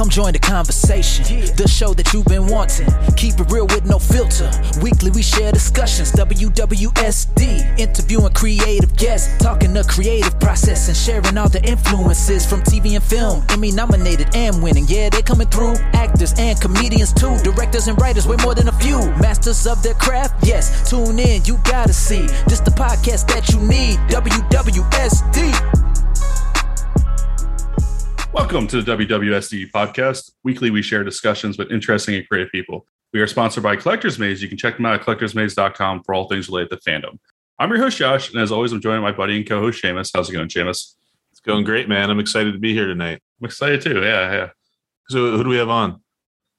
Come join the conversation, the show that you've been wanting. Keep it real with no filter. Weekly we share discussions. WWSD, interviewing creative guests, talking the creative process and sharing all the influences from TV and film. Emmy nominated and winning. Yeah, they coming through. Actors and comedians too. Directors and writers, way more than a few. Masters of their craft. Yes, tune in. You gotta see. This the podcast that you need. WWSD. Welcome to the WWSD podcast. Weekly, we share discussions with interesting and creative people. We are sponsored by Collectors Maze. You can check them out at collectorsmaze.com for all things related to fandom. I'm your host, Josh, and as always, I'm joined by my buddy and co host, Seamus. How's it going, Seamus? It's going great, man. I'm excited to be here tonight. I'm excited too. Yeah, yeah. So, who do we have on?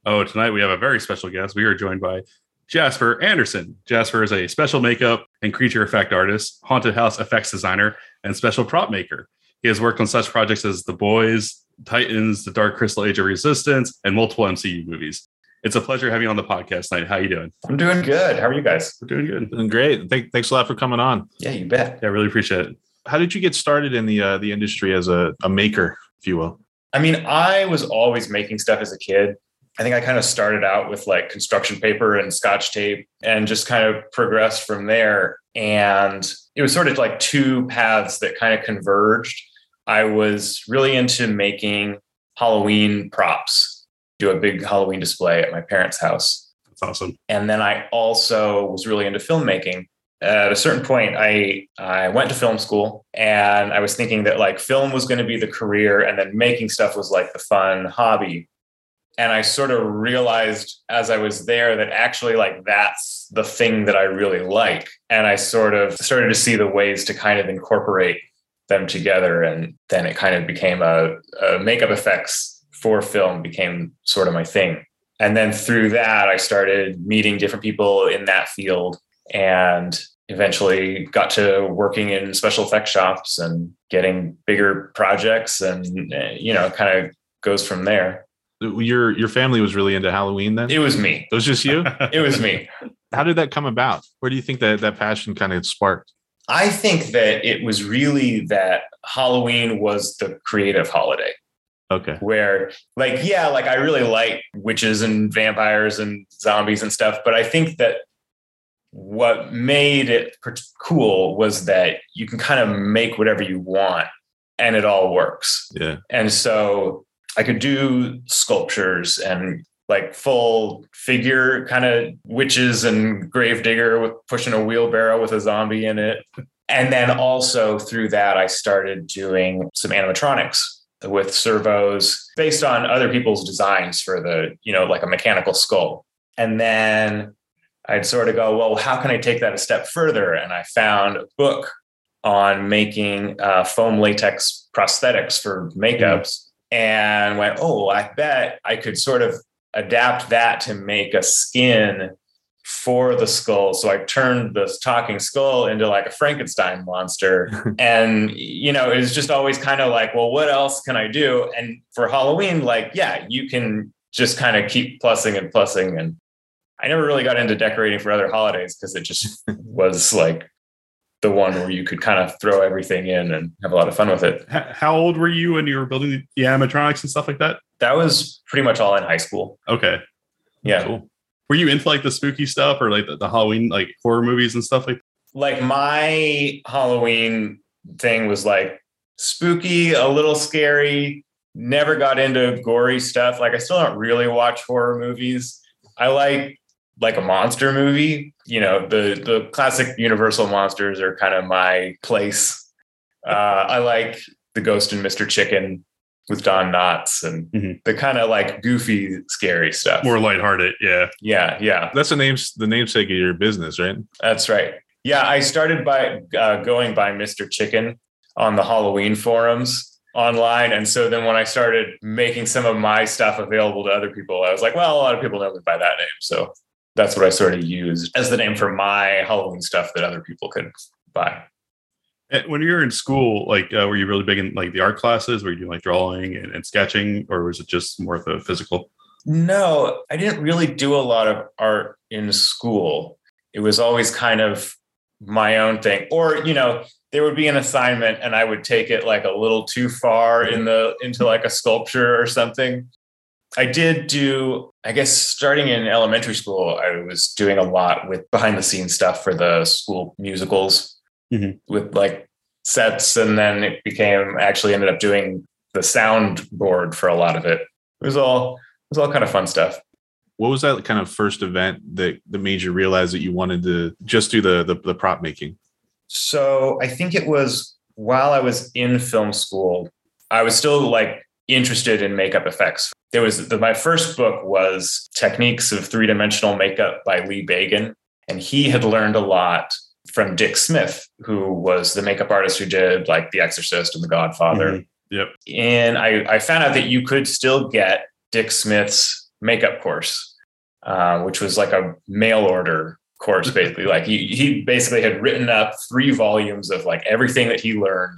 Oh, tonight we have a very special guest. We are joined by Jasper Anderson. Jasper is a special makeup and creature effect artist, haunted house effects designer, and special prop maker. He has worked on such projects as The Boys, Titans, The Dark Crystal Age of Resistance, and multiple MCU movies. It's a pleasure having you on the podcast tonight. How are you doing? I'm doing good. How are you guys? We're doing good. Doing great. Thank, thanks a lot for coming on. Yeah, you bet. Yeah, I really appreciate it. How did you get started in the uh, the industry as a, a maker, if you will? I mean, I was always making stuff as a kid. I think I kind of started out with like construction paper and scotch tape and just kind of progressed from there. And it was sort of like two paths that kind of converged. I was really into making Halloween props, do a big Halloween display at my parents' house. That's awesome. And then I also was really into filmmaking. At a certain point, I I went to film school and I was thinking that like film was going to be the career and then making stuff was like the fun hobby. And I sort of realized as I was there that actually like that's the thing that I really like. And I sort of started to see the ways to kind of incorporate them together. And then it kind of became a, a makeup effects for film became sort of my thing. And then through that, I started meeting different people in that field and eventually got to working in special effects shops and getting bigger projects and uh, you know kind of goes from there Your your family was really into Halloween then? it was me It was just you? it was me How did that come about? Where do you think that that passion kind of sparked? I think that it was really that halloween was the creative holiday Okay. where like yeah like i really like witches and vampires and zombies and stuff but i think that what made it cool was that you can kind of make whatever you want and it all works Yeah. and so i could do sculptures and like full figure kind of witches and gravedigger with pushing a wheelbarrow with a zombie in it and then also through that i started doing some animatronics with servos based on other people's designs for the, you know, like a mechanical skull. And then I'd sort of go, well, how can I take that a step further? And I found a book on making uh, foam latex prosthetics for makeups and went, oh, I bet I could sort of adapt that to make a skin for the skull. So I turned this talking skull into like a Frankenstein monster. and, you know, it was just always kind of like, well, what else can I do? And for Halloween, like, yeah, you can just kind of keep plussing and plussing. And I never really got into decorating for other holidays because it just was like the one where you could kind of throw everything in and have a lot of fun with it. How old were you when you were building the animatronics and stuff like that? That was pretty much all in high school. Okay. Yeah. Cool. Were you into like the spooky stuff or like the, the Halloween like horror movies and stuff like like my Halloween thing was like spooky, a little scary. Never got into gory stuff. Like I still don't really watch horror movies. I like like a monster movie. You know, the the classic Universal monsters are kind of my place. Uh, I like the Ghost and Mr. Chicken with Don Knotts and Mhm. the kind of like goofy, scary stuff. more lighthearted? Yeah. yeah, yeah. That's the names the namesake of your business, right? That's right. Yeah, I started by uh, going by Mr. Chicken on the Halloween forums online. And so then when I started making some of my stuff available to other people, I was like, well, a lot of people know me by that name. So that's what I sort of used as the name for my Halloween stuff that other people could buy. And when you were in school, like, uh, were you really big in like the art classes? Were you doing like drawing and, and sketching, or was it just more of the physical? No, I didn't really do a lot of art in school. It was always kind of my own thing. Or, you know, there would be an assignment and I would take it like a little too far in the into like a sculpture or something. I did do, I guess, starting in elementary school, I was doing a lot with behind the scenes stuff for the school musicals Mhm. with like sets. And then it became actually ended up doing the sound board for a lot of it. It was all, it was all kind of fun stuff. What was that kind of first event that, that made you realize that you wanted to just do the, the, the prop making? So I think it was while I was in film school, I was still like interested in makeup effects. There was the, my first book was Techniques of Three Dimensional Makeup by Lee Baygan. And he had learned a lot from Dick Smith, who was the makeup artist who did like The Exorcist and The Godfather. Mhm. Yep. And I, I found out that you could still get Dick Smith's makeup course, uh, which was like a mail order course, basically. like he, he basically had written up three volumes of like everything that he learned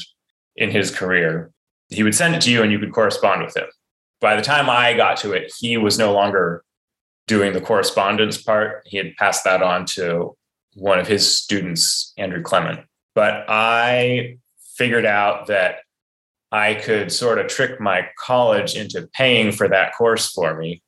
in his career. He would send it to you and you could correspond with him. By the time I got to it, he was no longer doing the correspondence part. He had passed that on to one of his students, Andrew Clement. But I figured out that I could sort of trick my college into paying for that course for me.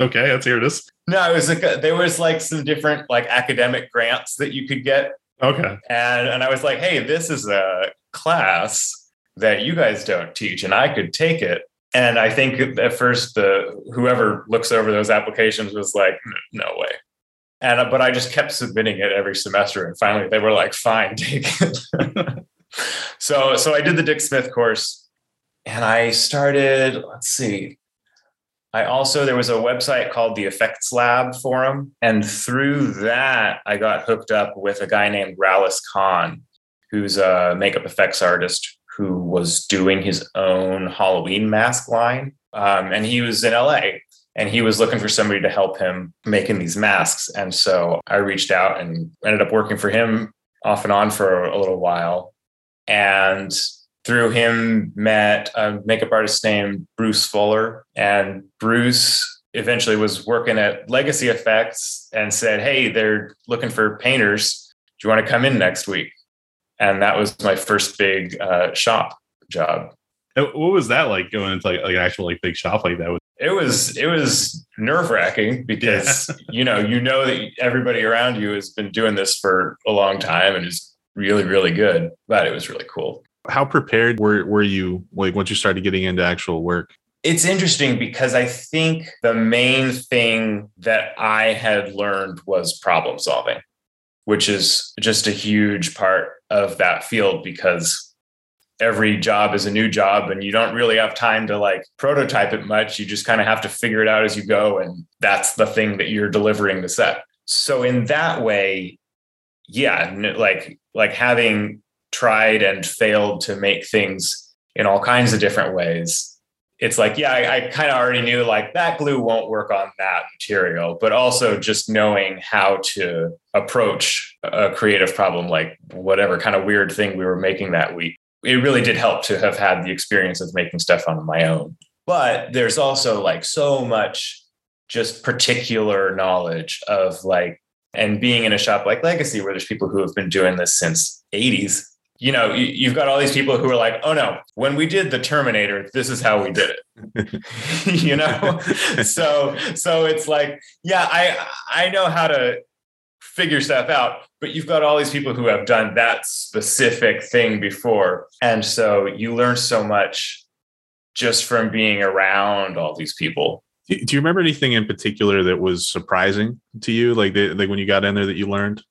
Okay, let's hear this. No, it was like a, there was like some different like academic grants that you could get, Okay. and and I was like, hey, this is a class that you guys don't teach, and I could take it. And I think at first the whoever looks over those applications was like, no way. And but I just kept submitting it every semester, and finally they were like, fine, take it. so so I did the Dick Smith course, and I started. Let's see. I also there was a website called the Effects Lab Forum, and through that I got hooked up with a guy named Rallis Khan, who's a makeup effects artist who was doing his own Halloween mask line, um, and he was in LA, and he was looking for somebody to help him making these masks, and so I reached out and ended up working for him off and on for a little while, and through him met a makeup artist named Bruce Fuller. And Bruce eventually was working at Legacy Effects and said, Hey, they're looking for painters. Do you want to come in next week? And that was my first big uh, shop job. What was that like going into like, like an actual like big shop like that? It was it was nerve wracking because you know you know that everybody around you has been doing this for a long time and is really really good, but it was really cool. How prepared were, were you like once you started getting into actual work? It's interesting because I think the main thing that I had learned was problem solving, which is just a huge part of that field because every job is a new job and you don't really have time to like prototype it much. You just kind of have to figure it out as you go. And that's the thing that you're delivering the set. So in that way, yeah, like like having tried and failed to make things in all kinds of different ways it's like yeah i, I kind of already knew like that glue won't work on that material but also just knowing how to approach a creative problem like whatever kind of weird thing we were making that week it really did help to have had the experience of making stuff on my own. But there's also like so much just particular knowledge of like and being in a shop like legacy where there's people who have been doing this since 80s you know you, you've got all these people who are like oh no when we did the terminator this is how we did it. You know? So so it's like yeah i i know how to figure stuff out but you've got all these people who have done that specific thing before and so you learn so much just from being around all these people Do you remember anything in particular that was surprising to you, like the, like when you got in there that you learned?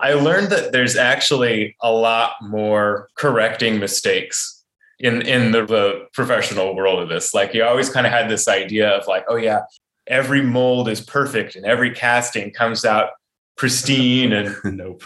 I learned that there's actually a lot more correcting mistakes in in the, the professional world of this. Like you always kind of had this idea of like, oh yeah, every mold is perfect and every casting comes out pristine and nope.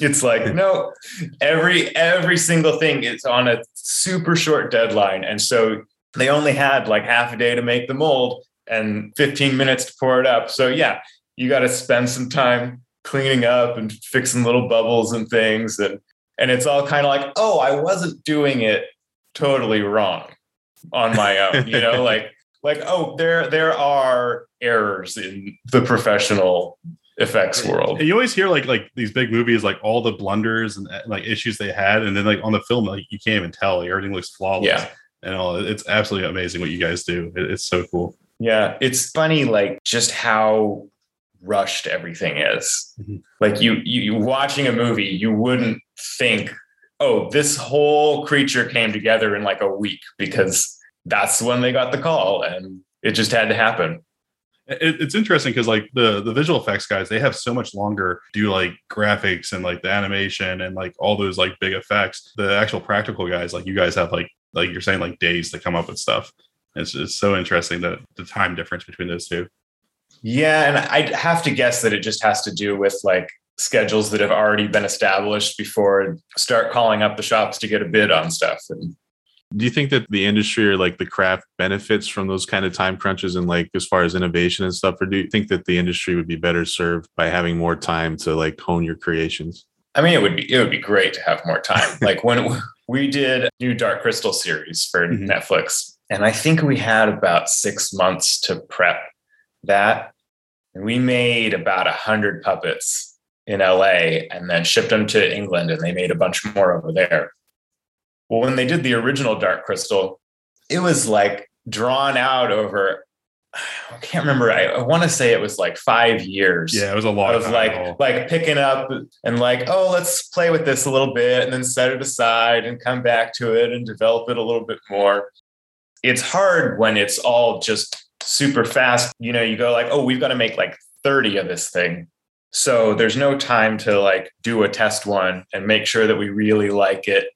it's like no every every single thing is on a super short deadline. And so they only had like half a day to make the mold and 15 minutes to pour it up. So yeah you got to spend some time cleaning up and fixing little bubbles and things. And and it's all kind of like oh i wasn't doing it totally wrong on my own you know like like oh there there are errors in the professional effects world You always hear like like these big movies, like all the blunders and like issues they had, and then like on the film, like you can't even tell. Like, everything looks flawless. Yeah. And all it's absolutely amazing what you guys do. It- it's so cool. Yeah, it's funny, like just how rushed everything is. Mhm. Like you, you, you watching a movie, you wouldn't think, oh, this whole creature came together in like a week because that's when they got the call, and it just had to happen. It, it's interesting because like the the visual effects guys, they have so much longer do like graphics and like the animation and like all those like big effects. The actual practical guys, like you guys have like like you're saying like days to come up with stuff. It's it's so interesting that the time difference between those two. Yeah, and I'd have to guess that it just has to do with like schedules that have already been established before start calling up the shops to get a bid on stuff. And Do you think that the industry or like the craft benefits from those kind of time crunches and like as far as innovation and stuff? Or do you think that the industry would be better served by having more time to like hone your creations? I mean, it would be it would be great to have more time. like when we did new Dark Crystal series for Mhm. Netflix, and I think we had about six months to prep that, and we made about a hundred puppets in LA, and then shipped them to England, and they made a bunch more over there. Well, when they did the original Dark Crystal, it was like drawn out over. I can't remember. I, I want to say it was like five years Yeah, it was a lot of like like picking up and like oh let's play with this a little bit and then set it aside and come back to it and develop it a little bit more it's hard when it's all just super fast you know you go like oh we've got to make like 30 of this thing so there's no time to like do a test one and make sure that we really like it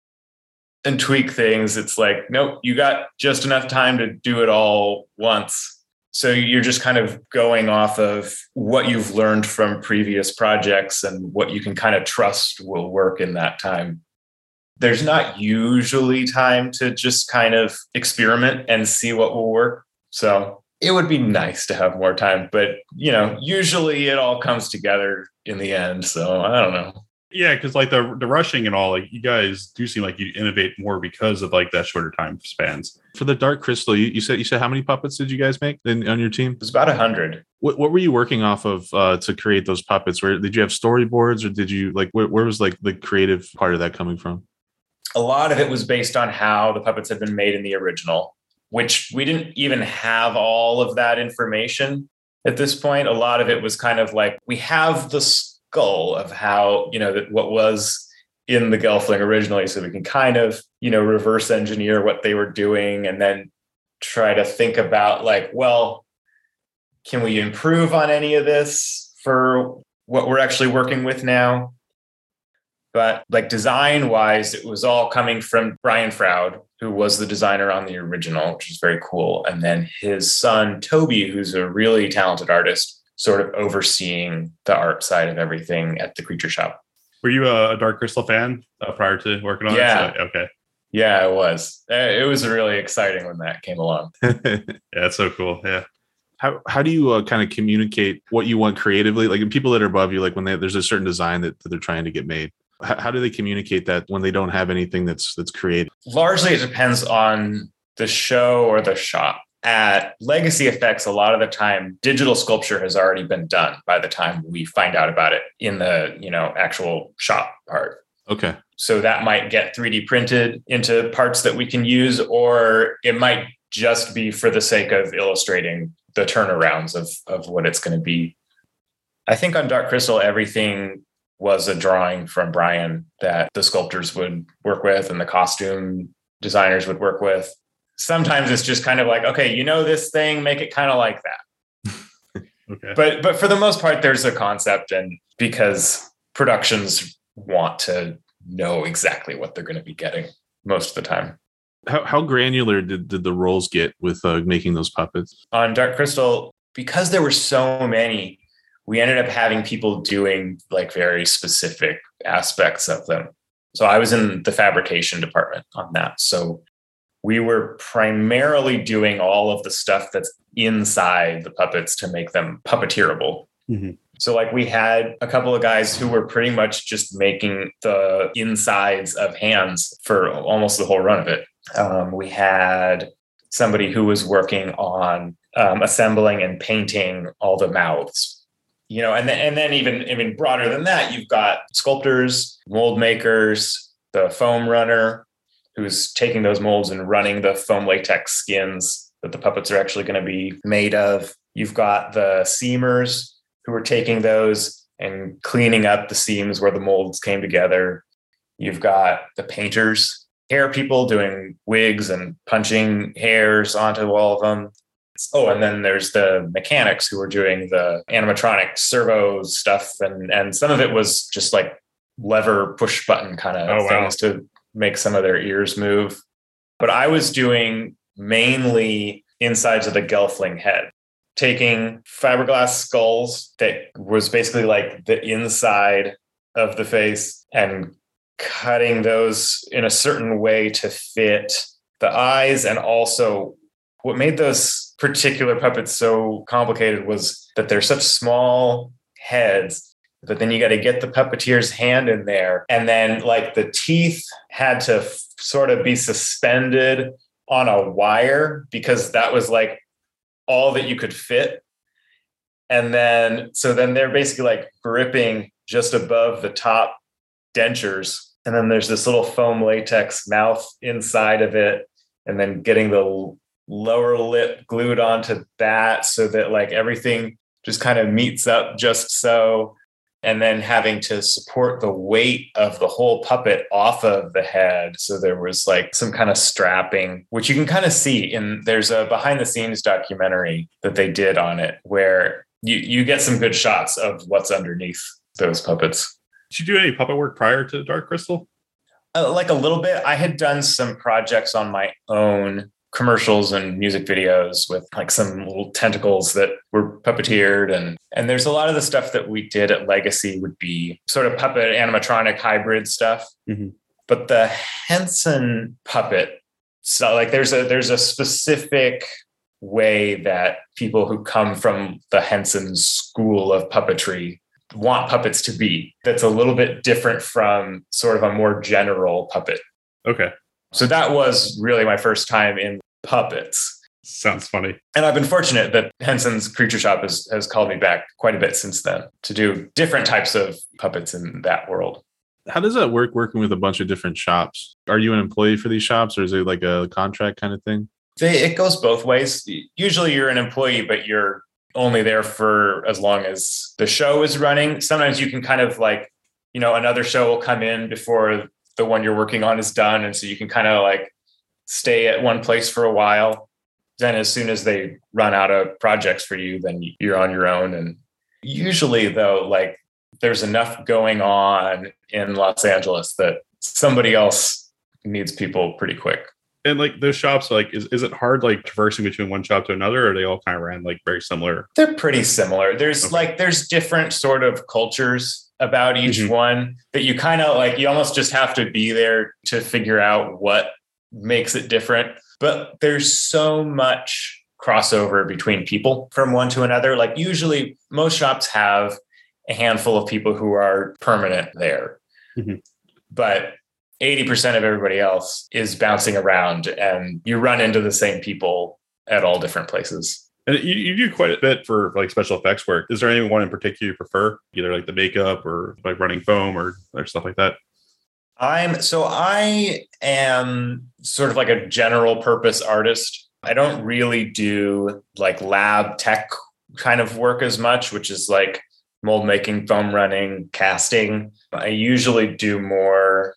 and tweak things it's like nope you got just enough time to do it all once so you're just kind of going off of what you've learned from previous projects and what you can kind of trust will work in that time. There's not usually time to just kind of experiment and see what will work. So it would be nice to have more time, but you know, usually it all comes together in the end. So I don't know. Yeah, because like the the rushing and all, like you guys do seem like you innovate more because of like that shorter time spans. For the Dark Crystal, you, you said you said how many puppets did you guys make in, on your team? It was about a hundred. What, what were you working off of uh, to create those puppets? Where did you have storyboards, or did you like where, where was like the creative part of that coming from? a lot of it was based on how the puppets had been made in the original, which we didn't even have all of that information at this point. A lot of it was kind of like we have the skull of how, you know, that what was in the Gelfling originally, so we can kind of, you know, reverse engineer what they were doing and then try to think about like, well, can we improve on any of this for what we're actually working with now? but like design wise it was all coming from brian froud who was the designer on the original which is very cool and then his son toby who's a really talented artist sort of overseeing the art side of everything at the creature shop Were you a, a Dark Crystal fan uh, prior to working on Yeah. it? So- okay. yeah it was Uh, it was really exciting when that came along Yeah, it's so cool. Yeah. how how do you uh, kind of communicate what you want creatively? Like people that are above you, like when they, there's a certain design that, that they're trying to get made. How, how do they communicate that when they don't have anything that's that's created? largely it depends on the show or the shop at legacy effects a lot of the time digital sculpture has already been done by the time we find out about it in the you know actual shop part. Okay, so that might get 3d printed into parts that we can use or it might just be for the sake of illustrating the turnarounds of of what it's going to be. I think on dark crystal everything was a drawing from brian that the sculptors would work with and the costume designers would work with sometimes it's just kind of like okay you know this thing make it kind of like that Okay. but but for the most part there's a concept and because productions want to know exactly what they're going to be getting most of the time how how granular did, did the roles get with uh, making those puppets? on dark crystal because there were so many we ended up having people doing like very specific aspects of them so i was in the fabrication department on that so we were primarily doing all of the stuff that's inside the puppets to make them puppeteerable. Mhm. so like we had a couple of guys who were pretty much just making the insides of hands for almost the whole run of it. Um, we had somebody who was working on um, assembling and painting all the mouths. You know and then, and then even even broader than that you've got sculptors mold makers the foam runner who's taking those molds and running the foam latex skins that the puppets are actually going to be made of. You've got the seamers who are taking those and cleaning up the seams where the molds came together. You've got the painters, hair people doing wigs and punching hairs onto all of them. Oh, and then there's the mechanics who are doing the animatronic servo stuff, and and some of it was just like lever push button kind of Oh, wow. things to make some of their ears move. But I was doing mainly insides of the Gelfling head, taking fiberglass skulls that was basically like the inside of the face and cutting those in a certain way to fit the eyes and also what made those particular puppets so complicated was that they're such small heads but then you got to get the puppeteer's hand in there. And then like the teeth had to f- sort of be suspended on a wire because that was like all that you could fit. And then so then they're basically like gripping just above the top dentures. And then there's this little foam latex mouth inside of it and then getting the lower lip glued onto that so that like everything just kind of meets up just so and then having to support the weight of the whole puppet off of the head so there was like some kind of strapping which you can kind of see in there's a behind the scenes documentary that they did on it where you you get some good shots of what's underneath those puppets Did you do any puppet work prior to Dark Crystal? uh, like a little bit. I had done some projects on my own, commercials and music videos with like some little tentacles that were puppeteered, and and there's a lot of the stuff that we did at Legacy would be sort of puppet animatronic hybrid stuff. Mhm. But the Henson puppet, so like there's a there's a specific way that people who come from the Henson school of puppetry want puppets to be that's a little bit different from sort of a more general puppet. Okay. So that was really my first time in puppets. Sounds funny. And I've been fortunate that Henson's Creature Shop has, has called me back quite a bit since then to do different types of puppets in that world. How does that work working with a bunch of different shops? Are you an employee for these shops or is it like a contract kind of thing? They, it goes both ways. Usually you're an employee, but you're only there for as long as the show is running. Sometimes you can kind of like, you know, another show will come in before the one you're working on is done. And so you can kind of like stay at one place for a while. Then as soon as they run out of projects for you, then you're on your own. And usually though, like there's enough going on in Los Angeles that somebody else needs people pretty quick. And like those shops, like is, is it hard like traversing between one shop to another, or are they all kind of ran like very similar? They're pretty similar. There's Okay. like there's different sort of cultures about each Mhm. one that you kind of like you almost just have to be there to figure out what makes it different. But there's so much crossover between people from one to another. Like usually most shops have a handful of people who are permanent there. Mhm. But 80% of everybody else is bouncing around and you run into the same people at all different places. And you, you do quite a bit for like special effects work. Is there any one in particular you prefer, either like the makeup or like running foam or, or stuff like that? I'm so I am sort of like a general purpose artist. I don't really do like lab tech kind of work as much, which is like mold making, foam running, casting. I usually do more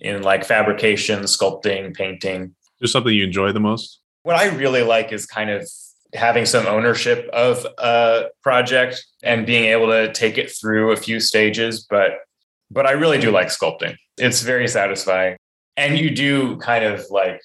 in like fabrication, sculpting, painting. Just something you enjoy the most? What I really like is kind of having some ownership of a project and being able to take it through a few stages, but but I really do like sculpting. It's very satisfying. And you do kind of like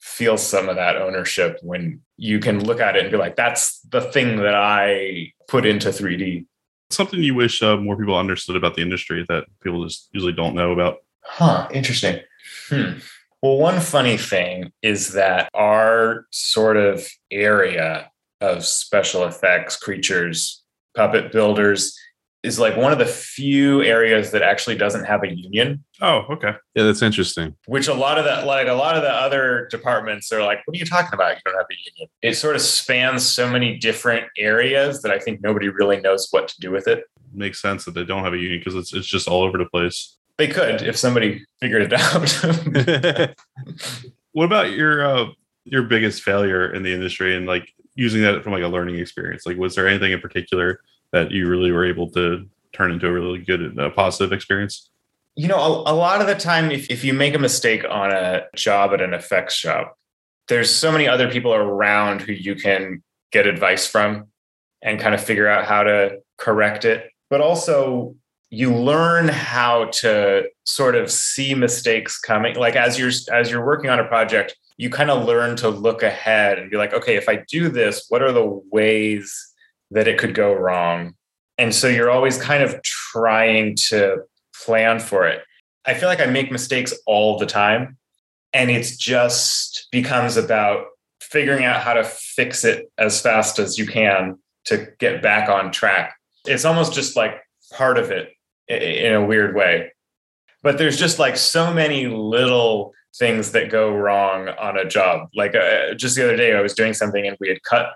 feel some of that ownership when you can look at it and be like, that's the thing that I put into 3D. Something you wish uh, more people understood about the industry that people just usually don't know about. Huh, interesting. Hmm. Well, one funny thing is that our sort of area of special effects creatures, puppet builders, is like one of the few areas that actually doesn't have a union. Oh, okay. Yeah, that's interesting. Which a lot of the like a lot of the other departments are like, what are you talking about? You don't have a union. It sort of spans so many different areas that I think nobody really knows what to do with it. Makes sense that they don't have a union because it's it's just all over the place. They could if somebody figured it out. What about your uh, your biggest failure in the industry and like using that from like a learning experience? Like, was there anything in particular that you really were able to turn into a really good, uh, positive experience? You know, a, a lot of the time, if, if you make a mistake on a job at an effects shop, there's so many other people around who you can get advice from and kind of figure out how to correct it. But also, you learn how to sort of see mistakes coming. Like as you're as you're working on a project, you kind of learn to look ahead and be like, okay, if I do this, what are the ways that it could go wrong? And so you're always kind of trying to plan for it. I feel like I make mistakes all the time. And it's just becomes about figuring out how to fix it as fast as you can to get back on track. It's almost just like part of it in a weird way. But there's just like so many little things that go wrong on a job. Like uh, just the other day, I was doing something and we had cut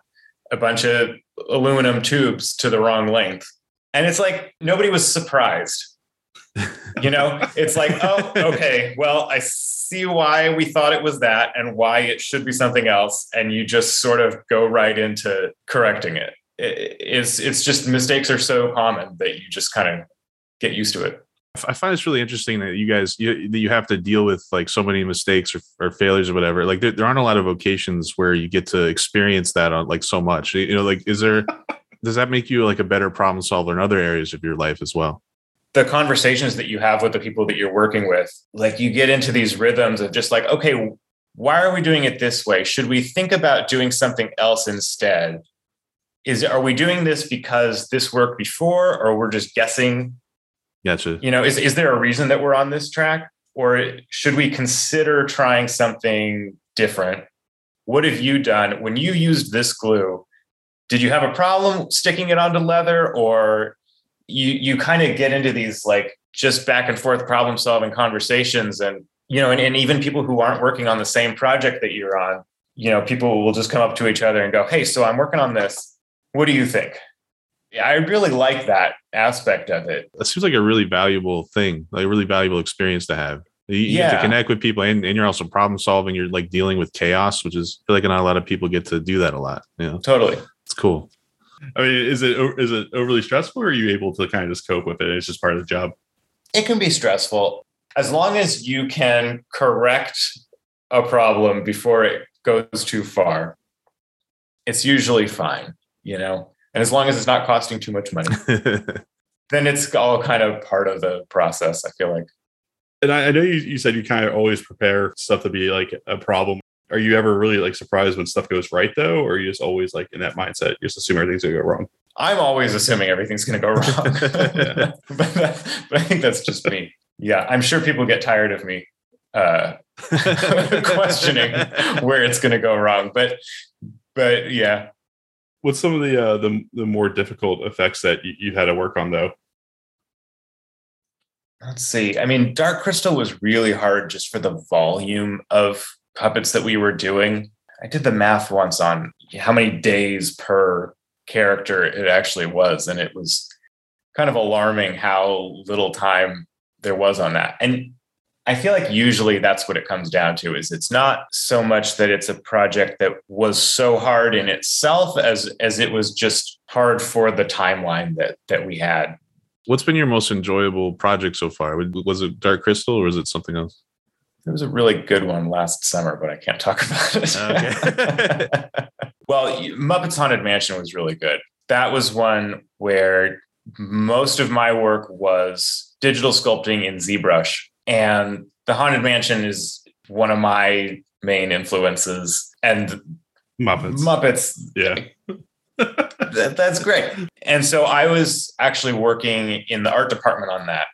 a bunch of aluminum tubes to the wrong length. And it's like nobody was surprised. you know, it's like, oh, okay, well, I see why we thought it was that and why it should be something else. And you just sort of go right into correcting it. It's, it's just mistakes are so common that you just kind of get used to it. I find it's really interesting that you guys you, that you have to deal with like so many mistakes or, or failures or whatever. Like there, there, aren't a lot of vocations where you get to experience that on like so much. You know, like is there does that make you like a better problem solver in other areas of your life as well? The conversations that you have with the people that you're working with, like you get into these rhythms of just like, okay, why are we doing it this way? Should we think about doing something else instead? Is are we doing this because this worked before, or we're just guessing Gotcha. You know, is, is there a reason that we're on this track? Or should we consider trying something different? What have you done when you used this glue? Did you have a problem sticking it onto leather? Or you you kind of get into these like just back and forth problem solving conversations and you know and, and even people who aren't working on the same project that you're on you know people will just come up to each other and go hey so i'm working on this what do you think I really like that aspect of it. That seems like a really valuable thing, like a really valuable experience to have. You, you yeah. get to connect with people and, and you're also problem solving. You're like dealing with chaos, which is I feel like not a lot of people get to do that a lot. You know? Totally. It's cool. I mean, is it is it overly stressful or are you able to kind of just cope with it? It's just part of the job. It can be stressful. As long as you can correct a problem before it goes too far, it's usually fine, you know? And as long as it's not costing too much money, then it's all kind of part of the process, I feel like. And I, I know you, you said you kind of always prepare stuff to be like a problem. Are you ever really like surprised when stuff goes right though? Or are you just always like in that mindset, you just assume everything's gonna go wrong? I'm always assuming everything's gonna go wrong. but, that, but I think that's just me. Yeah, I'm sure people get tired of me uh, questioning where it's going to go wrong. But but yeah, What's some of the uh, the the more difficult effects that you, you had to work on though? Let's see. I mean, Dark Crystal was really hard just for the volume of puppets that we were doing. I did the math once on how many days per character it actually was, and it was kind of alarming how little time there was on that. And I feel like usually that's what it comes down to is it's not so much that it's a project that was so hard in itself as as it was just hard for the timeline that that we had. What's been your most enjoyable project so far? Was it Dark Crystal or was it something else? There was a really good one last summer, but I can't talk about it. Okay. well, Muppets Haunted Mansion was really good. That was one where most of my work was digital sculpting in ZBrush and the Haunted Mansion is one of my main influences. And Muppets. Muppets. Yeah. that, that's great. And so I was actually working in the art department on that.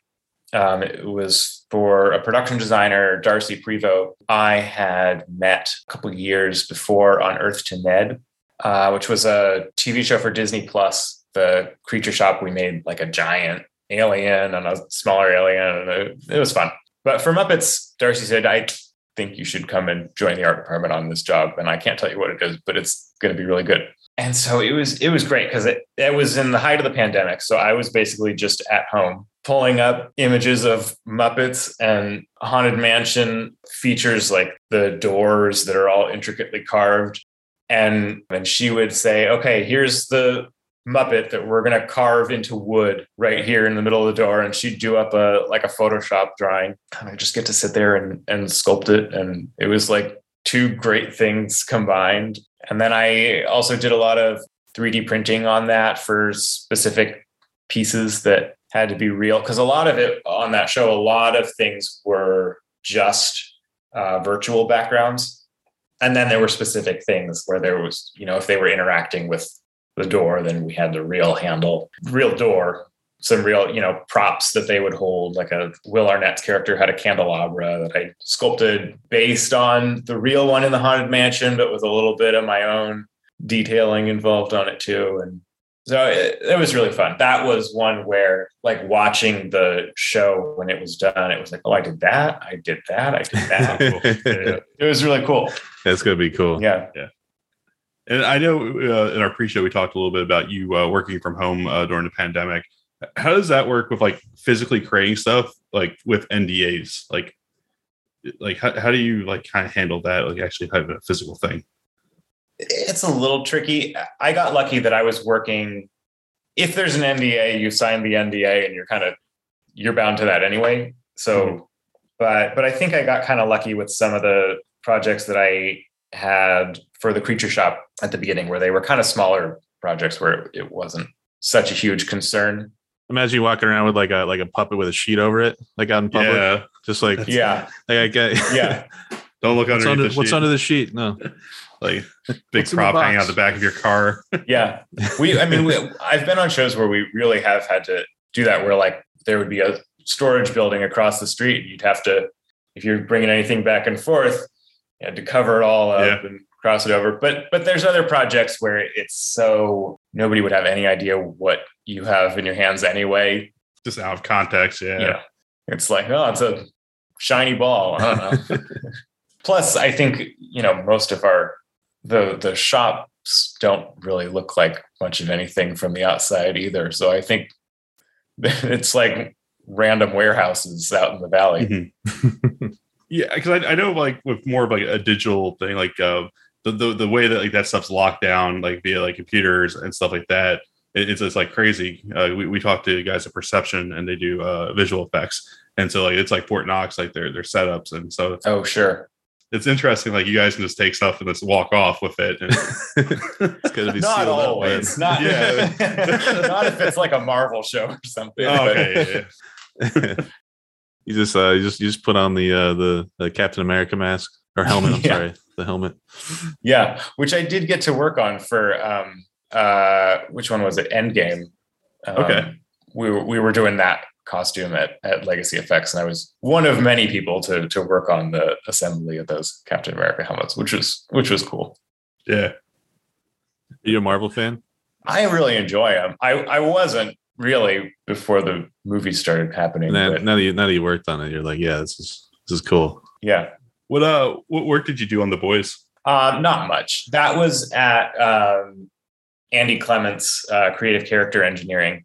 Um, it was for a production designer, Darcy Prevost. I had met a couple years before on Earth to Ned, uh, which was a TV show for Disney Plus. The creature shop we made like a giant alien and a smaller alien, and it, was fun. But for Muppets, Darcy said, I think you should come and join the art department on this job. And I can't tell you what it is, but it's going to be really good. And so it was it was great because it, it was in the height of the pandemic. So I was basically just at home pulling up images of Muppets and Haunted Mansion features like the doors that are all intricately carved. And and she would say, okay, here's the Muppet that we're gonna carve into wood right here in the middle of the door. And she'd do up a like a Photoshop drawing. And I just get to sit there and, and sculpt it. And it was like two great things combined. And then I also did a lot of 3D printing on that for specific pieces that had to be real. Because a lot of it on that show, a lot of things were just uh, virtual backgrounds. And then there were specific things where there was, you know, if they were interacting with the door, then we had the real handle, real door, some real, you know, props that they would hold. Like a Will Arnett's character had a candelabra that I sculpted based on the real one in the Haunted Mansion, but with a little bit of my own detailing involved on it too. And so it, it, was really fun. That was one where, like, watching the show when it was done, it was like, oh, I did that, I did that, I did that. it was really cool. That's gonna be cool. Yeah, yeah. And I know uh, in our pre-show we talked a little bit about you uh, working from home uh, during the pandemic. How does that work with like physically creating stuff, like with NDAs? Like, like how, how do you like kind of handle that? Like actually having a physical thing it's a little tricky. I got lucky that I was working. If there's an NDA, you sign the NDA and you're kind of you're bound to that anyway. So, mm-hmm. but but I think I got kind of lucky with some of the projects that I had for the creature shop at the beginning, where they were kind of smaller projects where it wasn't such a huge concern. Imagine you walking around with like a like a puppet with a sheet over it, like out in public. Yeah. Just like yeah, like I get yeah. Don't look what's under what's under the sheet. No, like big prop hanging out the back of your car. yeah, we. I mean, we, I've been on shows where we really have had to do that. Where like there would be a storage building across the street, you'd have to, if you're bringing anything back and forth, you to cover it all up yeah. and cross it over. But but there's other projects where it's so nobody would have any idea what you have in your hands anyway. Just out of context, yeah. Yeah. It's like, oh, it's a shiny ball. I don't know. Plus, I think you know most of our the the shops don't really look like much of anything from the outside either. So I think it's like random warehouses out in the valley. Mm-hmm. yeah, because I, I, know like with more of like a digital thing, like uh, the, the the way that like that stuff's locked down, like via like computers and stuff like that. It, it's it's like crazy. Uh, we we talked to guys at Perception, and they do uh, visual effects, and so like it's like Fort Knox, like their their setups, and so oh sure, it's interesting. Like you guys can just take stuff and just walk off with it. And it's gonna be not always. Not yeah. not if it's like a Marvel show or something. Oh, okay. Yeah, you just uh, you just you just put on the uh, the, the Captain America mask or helmet. I'm yeah. sorry, the helmet. Yeah, which I did get to work on for um uh which one was it? Endgame. Um, okay. We were we were doing that costume at, at Legacy Effects, and I was one of many people to to work on the assembly of those Captain America helmets, which was which was cool. Yeah, Are you a Marvel fan? I really enjoy them. I I wasn't really before the movie started happening. Now, now that you now that you worked on it, you're like, yeah, this is this is cool. Yeah. What uh what work did you do on the boys? Uh, not much. That was at um, Andy Clement's uh, Creative Character Engineering.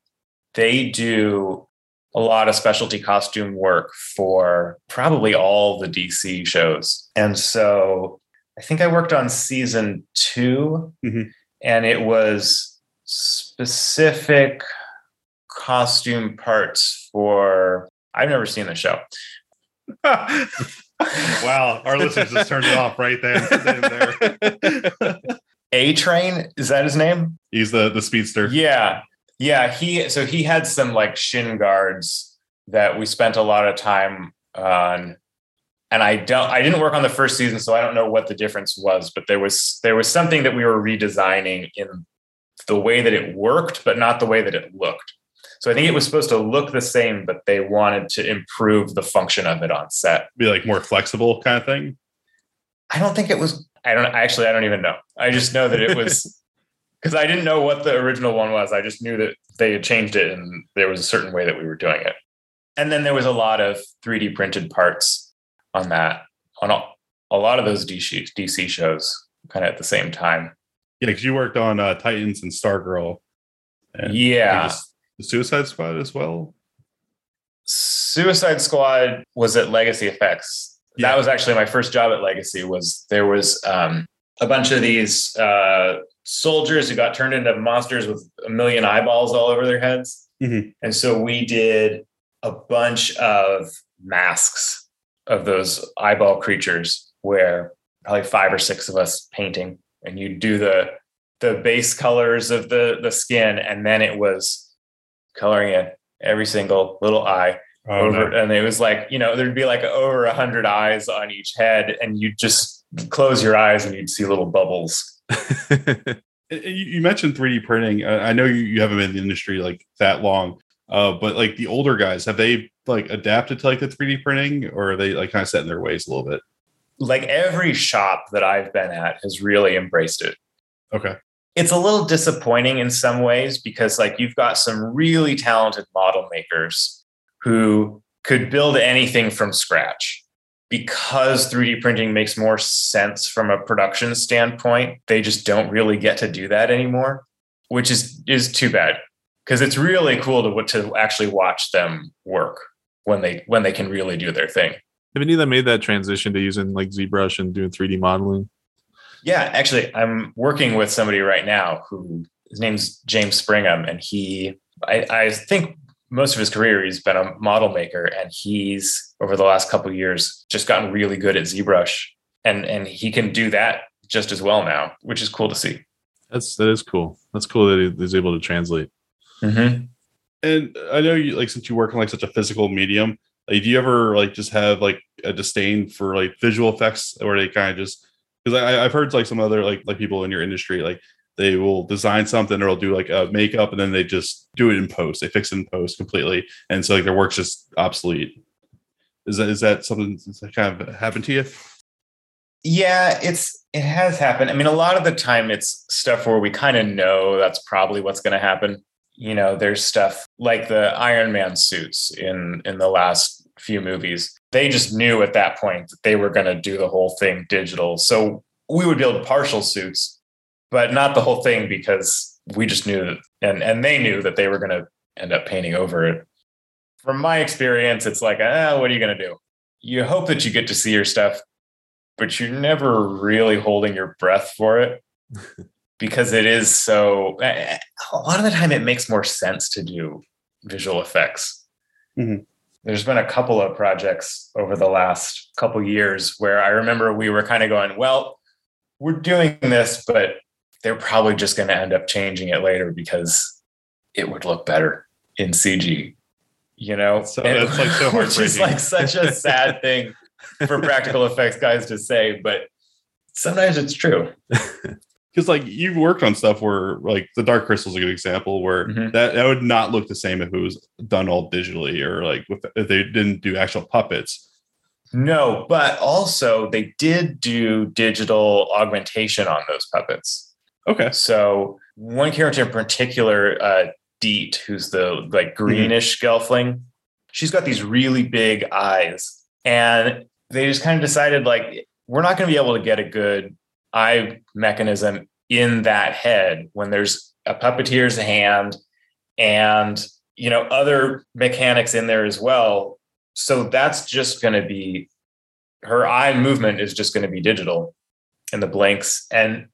They do a lot of specialty costume work for probably all the DC shows. And so I think I worked on season 2 mm-hmm. and it was specific costume parts for I've never seen the show. wow, our listeners just turned it off right there. A Train, is that his name? He's the the speedster. Yeah. Yeah, he so he had some like shin guards that we spent a lot of time on and I don't I didn't work on the first season so I don't know what the difference was but there was there was something that we were redesigning in the way that it worked but not the way that it looked. So I think it was supposed to look the same but they wanted to improve the function of it on set. Be like more flexible kind of thing. I don't think it was I don't actually I don't even know. I just know that it was because I didn't know what the original one was. I just knew that they had changed it and there was a certain way that we were doing it. And then there was a lot of 3D printed parts on that, on a, a lot of those DC, DC shows kind of at the same time. Yeah, because you worked on uh, Titans and Stargirl. And yeah. The Suicide Squad as well. Suicide Squad was at Legacy Effects. Yeah. That was actually my first job at Legacy. Was there was um, a bunch of these uh, soldiers who got turned into monsters with a million eyeballs all over their heads, Mhm. and so we did a bunch of masks of those eyeball creatures, where probably five or six of us painting, and you do the the base colors of the the skin, and then it was coloring in every single little eye Oh, over, no. and it was like you know there'd be like over a hundred eyes on each head, and you'd just close your eyes and you'd see little bubbles. You you mentioned 3D printing. I I know you, you haven't been in the industry like that long, uh, but like the older guys, have they like adapted to like the 3D printing, or are they like kind of set in their ways a little bit? Like every shop that I've been at has really embraced it. Okay. It's a little disappointing in some ways because like you've got some really talented model makers who could build anything from scratch. Because 3D printing makes more sense from a production standpoint, they just don't really get to do that anymore, which is is too bad. Because it's really cool to to actually watch them work when they when they can really do their thing. Have any of them made that transition to using like ZBrush and doing 3D modeling? Yeah, actually, I'm working with somebody right now who his name's James Springham, and he, I, I think most of his career he's been a model maker, and he's over the last couple of years just gotten really good at ZBrush, and and he can do that just as well now, which is cool to see. That's that is cool. That's cool that he's able to translate. Mm-hmm. And I know you like since you work in like such a physical medium, like do you ever like just have like a disdain for like visual effects, or they kind of just because I've heard like some other like like people in your industry like they will design something or they'll do like a makeup and then they just do it in post. They fix it in post completely, and so like their work's just obsolete. Is that is that something that kind of happened to you? Yeah, it's it has happened. I mean, a lot of the time it's stuff where we kind of know that's probably what's going to happen. You know, there's stuff like the Iron Man suits in in the last few movies. They just knew at that point that they were going to do the whole thing digital. So we would build partial suits, but not the whole thing because we just knew that and and they knew that they were going to end up painting over it. From my experience, it's like, ah, what are you going to do? You hope that you get to see your stuff but you're never really holding your breath for it because it is so a lot of the time it makes more sense to do visual effects Mhm. There's been a couple of projects over the last couple years where i remember we were kind of going well we're doing this but they're probably just going to end up changing it later because it would look better in cg you know So And- that's, like, so is like such a sad thing for practical effects guys to say, but sometimes it's true. because like you've worked on stuff where like the dark crystal is a good example where Mhm. that, that would not look the same if it was done all digitally or like with, if they didn't do actual puppets No, but also they did do digital augmentation on those puppets. okay So one character in particular, uh, Deet, who's the like greenish gelfling, she's got these really big eyes, and they just kind of decided like we're not going to be able to get a good eye mechanism in that head when there's a puppeteer's hand and you know other mechanics in there as well. So that's just going to be her eye movement is just going to be digital and the blinks and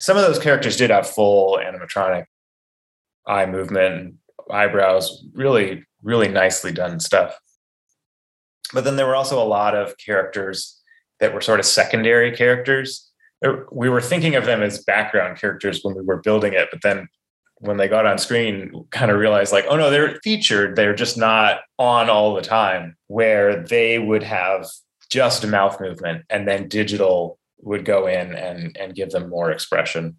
some of those characters did have full animatronic eye movement, eyebrows, really, really nicely done stuff. But then there were also a lot of characters that were sort of secondary characters. We were thinking of them as background characters when we were building it, but then when they got on screen, kind of realized like, oh no, they're featured. They're just not on all the time, where they would have just a mouth movement and then digital would go in and and give them more expression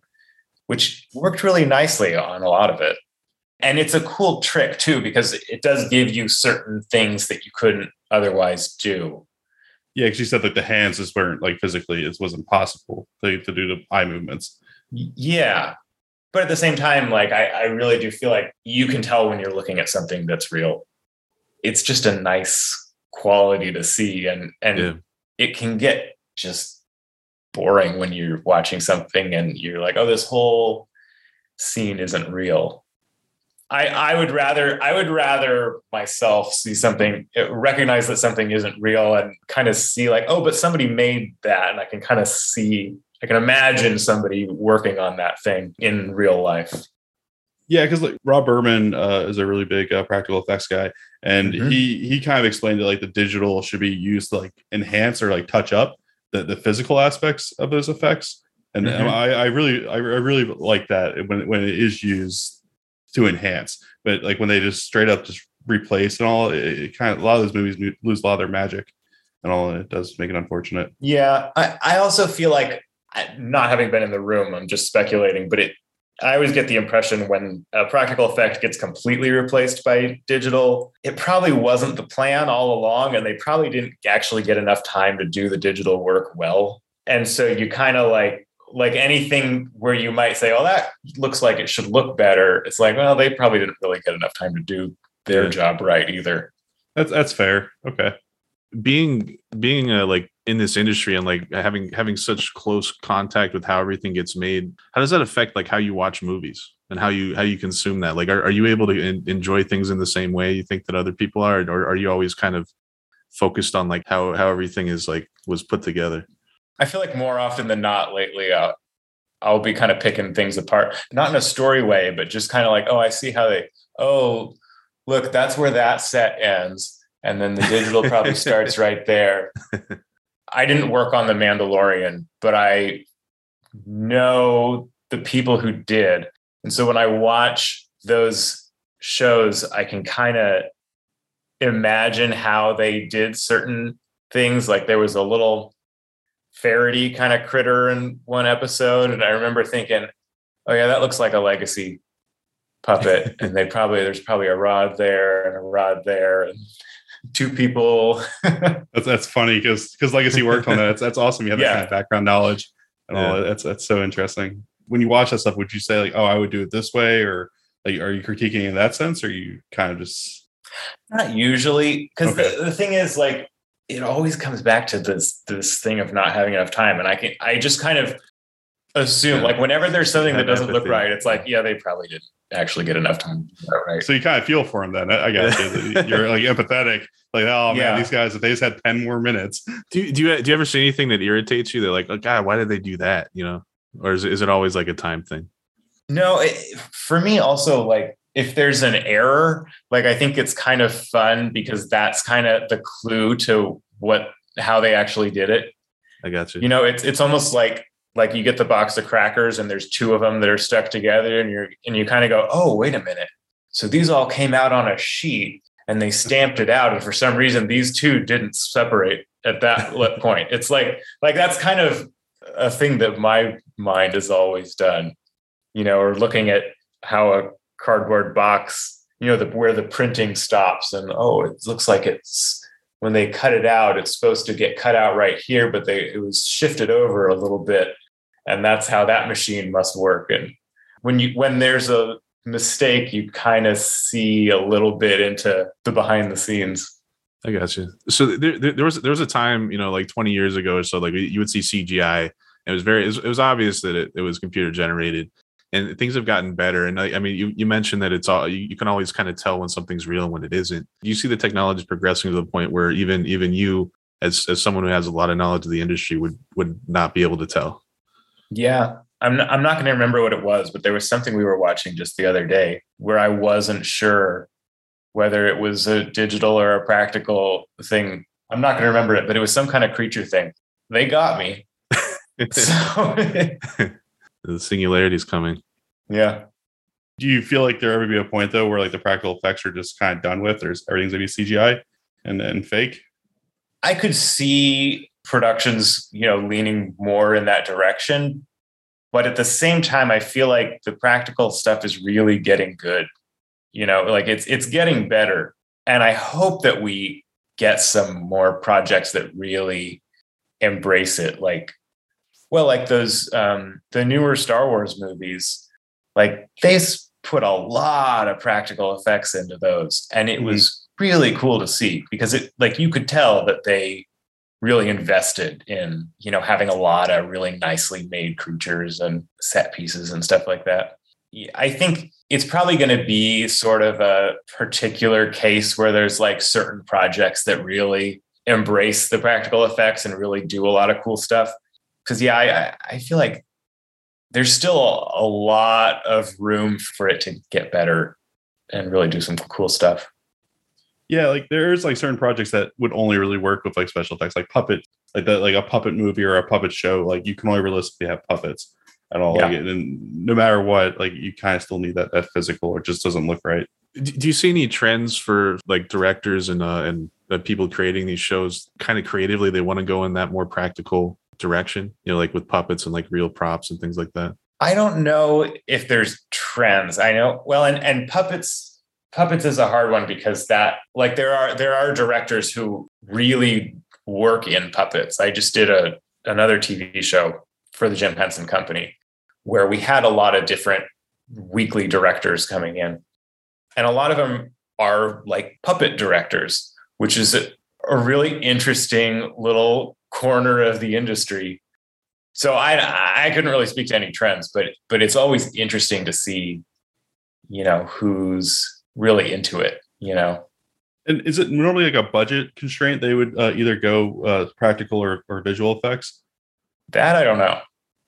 which worked really nicely on a lot of it and it's a cool trick too because it does give you certain things that you couldn't otherwise do yeah because you said like the hands just weren't like physically it wasn't possible to, to do the eye movements. Yeah. But at the same time like I, I really do feel like you can tell when you're looking at something that's real. It's just a nice quality to see and and Yeah. it can get just boring when you're watching something and you're like oh this whole scene isn't real I, I would rather I would rather myself see something recognize that something isn't real and kind of see like oh but somebody made that and I can kind of see I can imagine somebody working on that thing in real life. Yeah, because like Rob Berman uh, is a really big uh, practical effects guy, and Mhm. he he kind of explained that like the digital should be used to like enhance or like touch up the, the physical aspects of those effects. And Mhm. I, I really I, I really like that when when it is used to enhance, but like when they just straight up just replace and all, it, it kind of a lot of those movies lose a lot of their magic and all, and it does make it unfortunate. Yeah, I, I also feel like not having been in the room, I'm just speculating, but it I always get the impression when a practical effect gets completely replaced by digital, it probably wasn't the plan all along, and they probably didn't actually get enough time to do the digital work well. And so you kind of like like anything where you might say, "Oh, that looks like it should look better." It's like, well, they probably didn't really get enough time to do their Yeah. job right either. That's that's fair. Okay. being being uh, like in this industry and like having having such close contact with how everything gets made how does that affect like how you watch movies and how you how you consume that like are, are you able to en- enjoy things in the same way you think that other people are or are you always kind of focused on like how how everything is like was put together I feel like more often than not lately, uh, I'll be kind of picking things apart, not in a story way, but just kind of like, oh, I see how they, oh, look, that's where that set ends. And then the digital probably starts right there. I didn't work on The Mandalorian, but I know the people who did. And so when I watch those shows, I can kind of imagine how they did certain things. Like there was a little ferrety kind of critter in one episode. And I remember thinking, oh, yeah, that looks like a legacy puppet. and they probably, there's probably a rod there and a rod there and two people. That's that's funny because because Legacy worked on that. That's that's awesome. You have that Yeah. kind of background knowledge and all. Yeah. that. That's that's so interesting. When you watch that stuff, would you say like, oh, I would do it this way, or like, are you critiquing in that sense, or are you kind of just not usually because Okay. the, the thing is like it always comes back to this this thing of not having enough time and i can i just kind of assume Yeah. like whenever there's something that doesn't look right it's like yeah they probably didn't actually get enough time to do that right so you kind of feel for them then? I, I got you. You're like empathetic. Like, oh man, Yeah. these guys if they just had ten more minutes. do you, do you do you ever see anything that irritates you they're like oh god why did they do that you know or is it, is it always like a time thing no it, for me also like if there's an error like i think it's kind of fun because that's kind of the clue to what how they actually did it. I got you you know it's it's almost like like you get the box of crackers and there's two of them that are stuck together and you're and you kind of go oh wait a minute. So these all came out on a sheet and they stamped it out and for some reason these two didn't separate at that point. It's like like that's kind of a thing that my mind has always done you know or looking at how a cardboard box you know the where the printing stops and oh it looks like it's when they cut it out, it's supposed to get cut out right here, but they it was shifted over a little bit, and that's how that machine must work. And when you when there's a mistake, you kind of see a little bit into the behind the scenes. I got you. So there, there, there was there was a time, you know, like 20 years ago or so, like you would see CGI. It was very, it was, it was obvious that it, it was computer generated, and things have gotten better. And I, I mean, you, you mentioned that it's all you, you can always kind of tell when something's real and when it isn't. You see the technology progressing to the point where even even you, as as someone who has a lot of knowledge of the industry, would would not be able to tell. Yeah. I'm not, I'm not going to remember what it was, but there was something we were watching just the other day where I wasn't sure whether it was a digital or a practical thing. I'm not going to remember it, but it was some kind of creature thing. They got me. So, the singularity is coming. yeah. Do you feel like there ever be a point though where like the practical effects are just kind of done with? There's everything's gonna be CGI and and fake. I could see productions, you know, leaning more in that direction. But at the same time, I feel like the practical stuff is really getting good. You know, like it's it's getting better. And I hope that we get some more projects that really embrace it. Like, well, like those um the newer Star Wars movies, like they put a lot of practical effects into those. And it Mhm. was really cool to see because it like you could tell that they really invested in you know having a lot of really nicely made creatures and set pieces and stuff like that i think it's probably going to be sort of a particular case where there's like certain projects that really embrace the practical effects and really do a lot of cool stuff. Because yeah, I, I feel like there's still a lot of room for it to get better and really do some cool stuff. Yeah, like there's like certain projects that would only really work with like special effects, like puppet, like that, like a puppet movie or a puppet show. Like you can only realistically have puppets at all. Yeah. Like, and no matter what, like you kind of still need that that physical, or it just doesn't look right. Do do you see any trends for like directors and uh, and uh, people creating these shows? Kind of creatively, they want to go in that more practical direction. You know, like with puppets and like real props and things like that. I don't know if there's trends. I know well, and and puppets puppets is a hard one because that like there are there are directors who really work in puppets. I just did a another TV show for the Jim Henson Company where we had a lot of different weekly directors coming in, and a lot of them are like puppet directors, which is a, a really interesting little corner of the industry so I I couldn't really speak to any trends, but but it's always interesting to see, you know, who's really into it. You know, And is it normally like a budget constraint? They would uh, either go uh, practical or, or visual effects. that I don't know.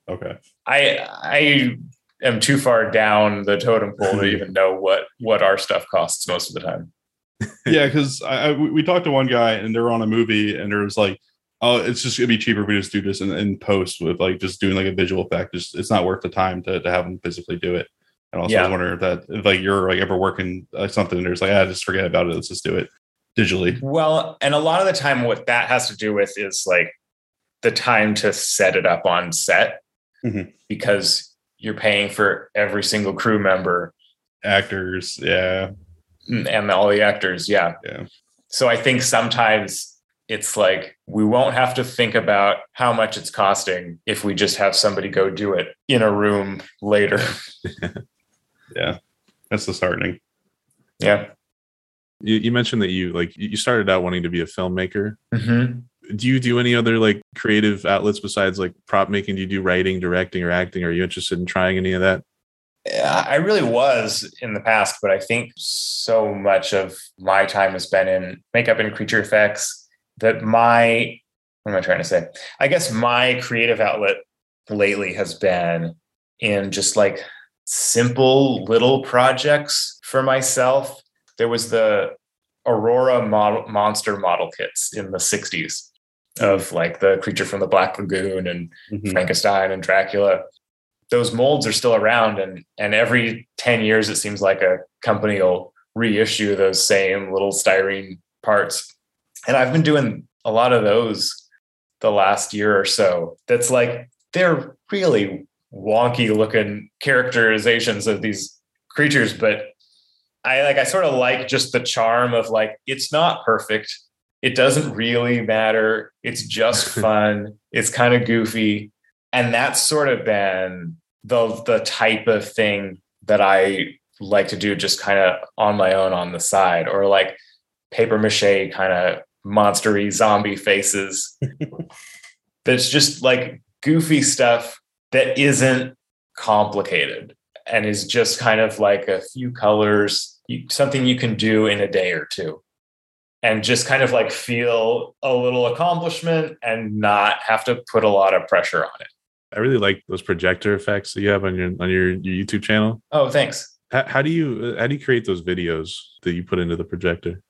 Okay. I I am too far down the totem pole to even know what what our stuff costs most of the time. yeah, because I, we talked to one guy and they're on a movie and there was like, oh, it's just gonna be cheaper if we just do this in, in post with like just doing like a visual effect. Just it's not worth the time to, to have them physically do it. And also, I Yeah. was wondering if that if like you're like ever working uh, something and there's like, ah, just forget about it. Let's just do it digitally. Well, and a lot of the time, what that has to do with is like the time to set it up on set Mhm. because you're paying for every single crew member Actors, yeah, and all the actors. Yeah. Yeah. So I think sometimes it's like we won't have to think about how much it's costing if we just have somebody go do it in a room later. Yeah, that's disheartening. yeah. You, you mentioned that you like you started out wanting to be a filmmaker. hmm Do you do any other like creative outlets besides like prop making? Do you do writing, directing, or acting? Are you interested in trying any of that? I really was in the past, but I think so much of my time has been in makeup and creature effects that my, what am I trying to say? I guess my creative outlet lately has been in just like simple little projects for myself. There was the Aurora model, monster model kits in the 60s of like the creature from the Black Lagoon and Mhm. Frankenstein and Dracula. Those molds are still around, and and every ten years it seems like a company will reissue those same little styrene parts. And I've been doing a lot of those the last year or so. That's like they're really wonky looking characterizations of these creatures, but I like I sort of like just the charm of like it's not perfect. It doesn't really matter. It's just fun. it's kind of goofy. And that's sort of been the the type of thing that I like to do just kind of on my own on the side or like paper mache kind of monstery zombie faces. that's just like goofy stuff that isn't complicated and is just kind of like a few colors, something you can do in a day or two. And just kind of like feel a little accomplishment and not have to put a lot of pressure on it. I really like those projector effects that you have on your on your, your YouTube channel. Oh, thanks. How, how do you uh, how do you create those videos that you put into the projector?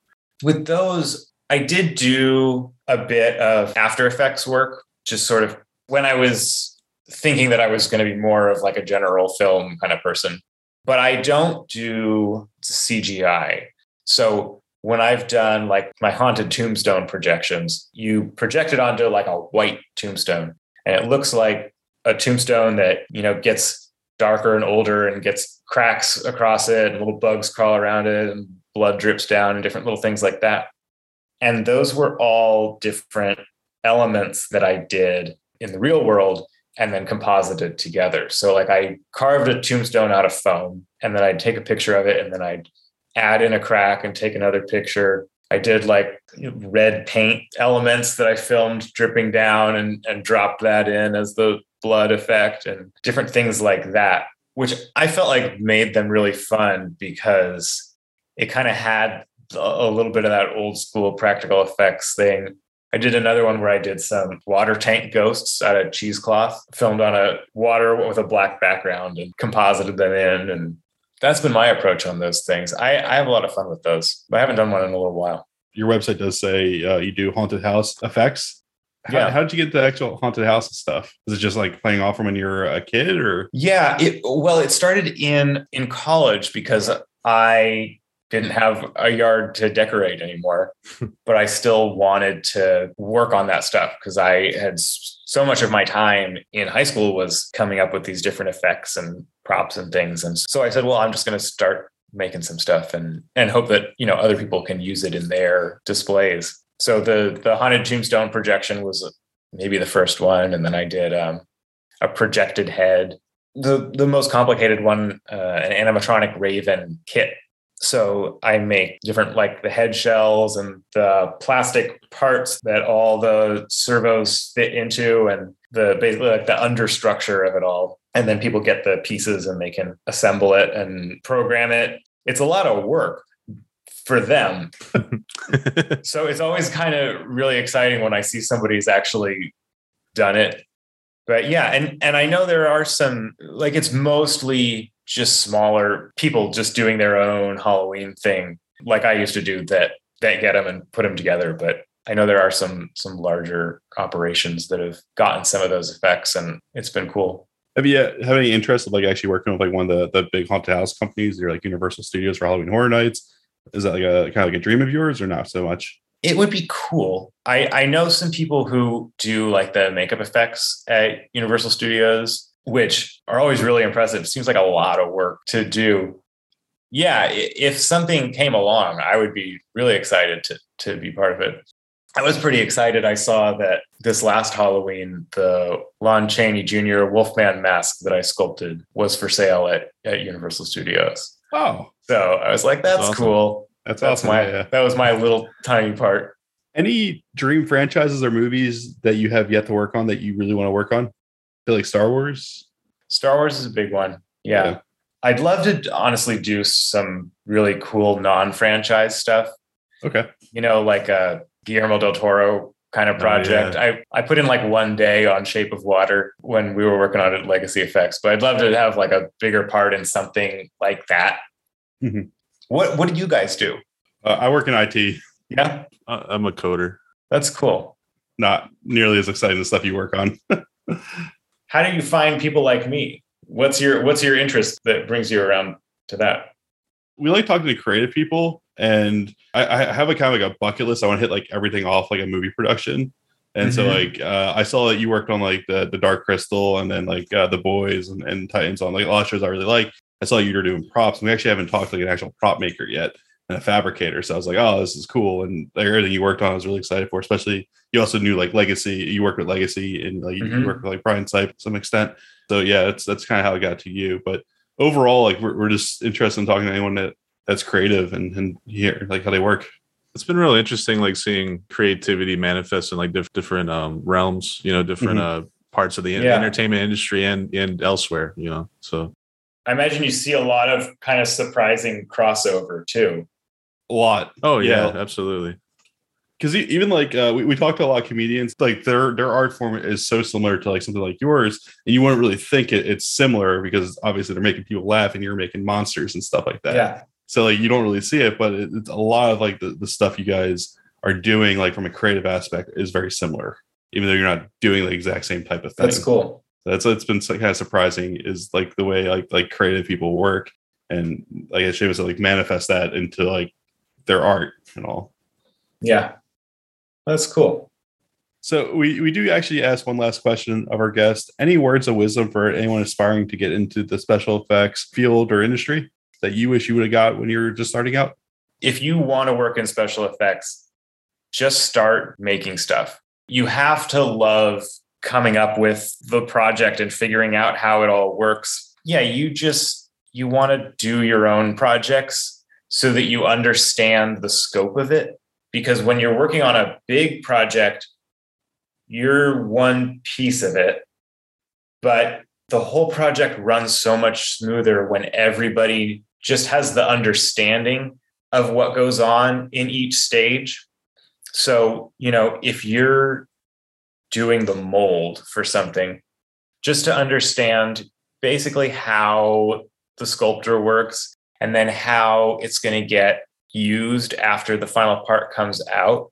With those, I did do a bit of After Effects work, just sort of when I was thinking that I was going to be more of like a general film kind of person. But I don't do CGI. So when I've done like my haunted tombstone projections, you project it onto like a white tombstone and it looks like a tombstone that, you know, gets darker and older and gets cracks across it and little bugs crawl around it and blood drips down and different little things like that. And those were all different elements that I did in the real world and then composited together. So like I carved a tombstone out of foam and then I'd take a picture of it and then I'd add in a crack and take another picture. I did like red paint elements that I filmed dripping down and, and dropped that in as the blood effect and different things like that. which I felt like made them really fun because it kind of had a little bit of that old school practical effects thing. I did another one where I did some water tank ghosts out of cheesecloth, filmed on a water with a black background and composited them in. And that's been my approach on those things. I, I have a lot of fun with those, but I haven't done one in a little while. Your website does say uh, you do haunted house effects. How, Yeah. how did you get the actual haunted house stuff? Is it just like playing off from when you were a kid or? Yeah, it well, it started in in college because I didn't have a yard to decorate anymore, but I still wanted to work on that stuff because I had so much of my time in high school was coming up with these different effects and props and things, and so I said, well, I'm just going to start making some stuff and and hope that you know other people can use it in their displays. So the the haunted tombstone projection was maybe the first one, and then I did um, a projected head the the most complicated one, uh, an animatronic raven kit. So I make different like the head shells and the plastic parts that all the servos fit into, and the basically like the understructure of it all. And then people get the pieces and they can assemble it and program it. It's a lot of work for them. So it's always kind of really exciting when I see somebody's actually done it. But yeah, and and I know there are some like it's mostly just smaller people just doing their own Halloween thing, like I used to do that that get them and put them together. But I know there are some some larger operations that have gotten some of those effects, and it's been cool. Have you have any interest of like actually working with like one of the, the big haunted house companies or like Universal Studios for Halloween Horror Nights? Is that like a kind of like a dream of yours or not so much? It would be cool. I I know some people who do like the makeup effects at Universal Studios, which are always really impressive. Seems like a lot of work to do. Yeah, if something came along, I would be really excited to to be part of it. I was pretty excited. I saw that this last Halloween, the Lon Chaney Jr. Wolfman mask that I sculpted was for sale at, at Universal Studios. Oh, So I was like, that's awesome. cool. that's, That's awesome. my yeah. that was my little tiny part. Any dream franchises or movies that you have yet to work on that you really want to work on? Feel like Star Wars. Star Wars is a big one. Yeah. Yeah. I'd love to honestly do some really cool non-franchise stuff. Okay. You know, like a Guillermo del Toro kind of Oh, project. I, I put in like one day on Shape of Water when we were working on it at Legacy Effects, but I'd love to have like a bigger part in something like that. Mhm. What what do you guys do? Uh, I work in IT. Yeah, Uh, I'm a coder. that's cool. Not nearly as exciting as stuff you work on. How do you find people like me? What's your what's your interest that brings you around to that? we like talking to creative people and I, I have a kind of like a bucket list. I want to hit like everything off like a movie production. And so Mhm. like uh, I saw that you worked on like the the Dark Crystal and then like uh, the Boys and, and Titans on like a lot of shows I really like. I saw you were doing props. And we actually haven't talked to like an actual prop maker yet and a fabricator. So I was like, oh, this is cool. And like, everything you worked on, I was really excited for. Especially you also knew like Legacy. You worked with Legacy and like you- you worked with like Brian Sipe to some extent. So yeah, that's that's kind of how it got to you. But overall, like we're, we're just interested in talking to anyone that that's creative and and hear like how they work. It's been really interesting, like seeing creativity manifest in like diff- different um, realms. You know, different uh, parts of the Yeah. entertainment industry and and elsewhere. You know, so I imagine you see a lot of kind of surprising crossover too. A lot. oh yeah, Yeah. absolutely. because even like uh, we, we talked to a lot of comedians like their their art form is so similar to like something like yours and you wouldn't really think it, it's similar because obviously they're making people laugh and you're making monsters and stuff like that Yeah. so like you don't really see it but it, it's a lot of like the, the stuff you guys are doing like from a creative aspect is very similar even though you're not doing the exact same type of thing That's cool. that's what's been kind of surprising is like the way like like creative people work and like as Seamus said like manifest that into like their art and all Yeah. That's cool. So we, we do actually ask one last question of our guest. Any words of wisdom for anyone aspiring to get into the special effects field or industry that you wish you would have got when you were just starting out? If you want to work in special effects, just start making stuff. You have to love coming up with the project and figuring out how it all works. Yeah, you just you want to do your own projects so that you understand the scope of it because when you're working on a big project, you're one piece of it, but the whole project runs so much smoother when everybody just has the understanding of what goes on in each stage. So, you know, if you're doing the mold for something, just to understand basically how the sculptor works and then how it's going to get used after the final part comes out.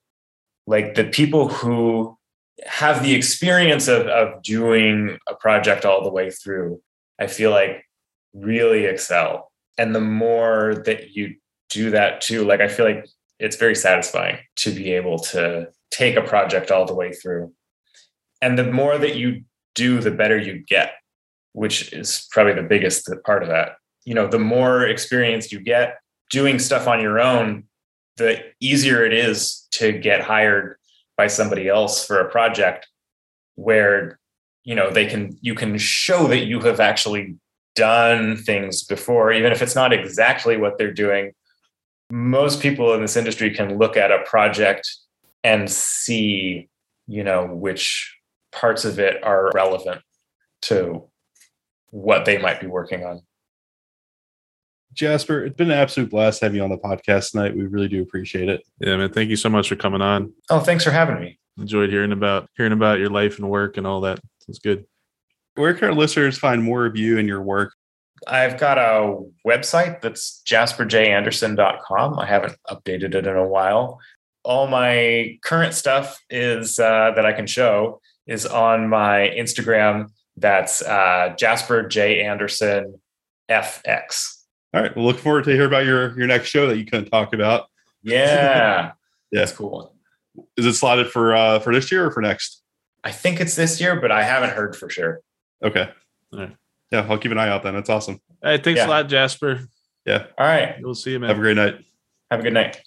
Like the people who have the experience of, of doing a project all the way through, I feel like really excel. And the more that you do that too, like I feel like it's very satisfying to be able to take a project all the way through. And the more that you do, the better you get, which is probably the biggest part of that. You know, the more experience you get doing stuff on your own, the easier it is to get hired by somebody else for a project where you know they can you can show that you have actually done things before even if it's not exactly what they're doing. Most people in this industry can look at a project and see you know which parts of it are relevant to what they might be working on Jasper, it's been an absolute blast having you on the podcast tonight. We really do appreciate it. Yeah, man. Thank you so much for coming on. Oh, thanks for having me. Enjoyed hearing about hearing about your life and work and all that. It's good. Where can our listeners find more of you and your work? I've got a website that's jasperjanderson.com. I haven't updated it in a while. All my current stuff is uh, that I can show is on my Instagram. That's uh, Jasper J Anderson FX. All right. We'll look forward to hear about your your next show that you couldn't talk about. Yeah. yeah. That's cool. Is it slotted for uh for this year or for next? I think it's this year, but I haven't heard for sure. Okay. All right. Yeah, I'll keep an eye out then. That's awesome. Hey, thanks Yeah. a lot, Jasper. Yeah. All right. We'll see you, man. Have a great night. Have a good night.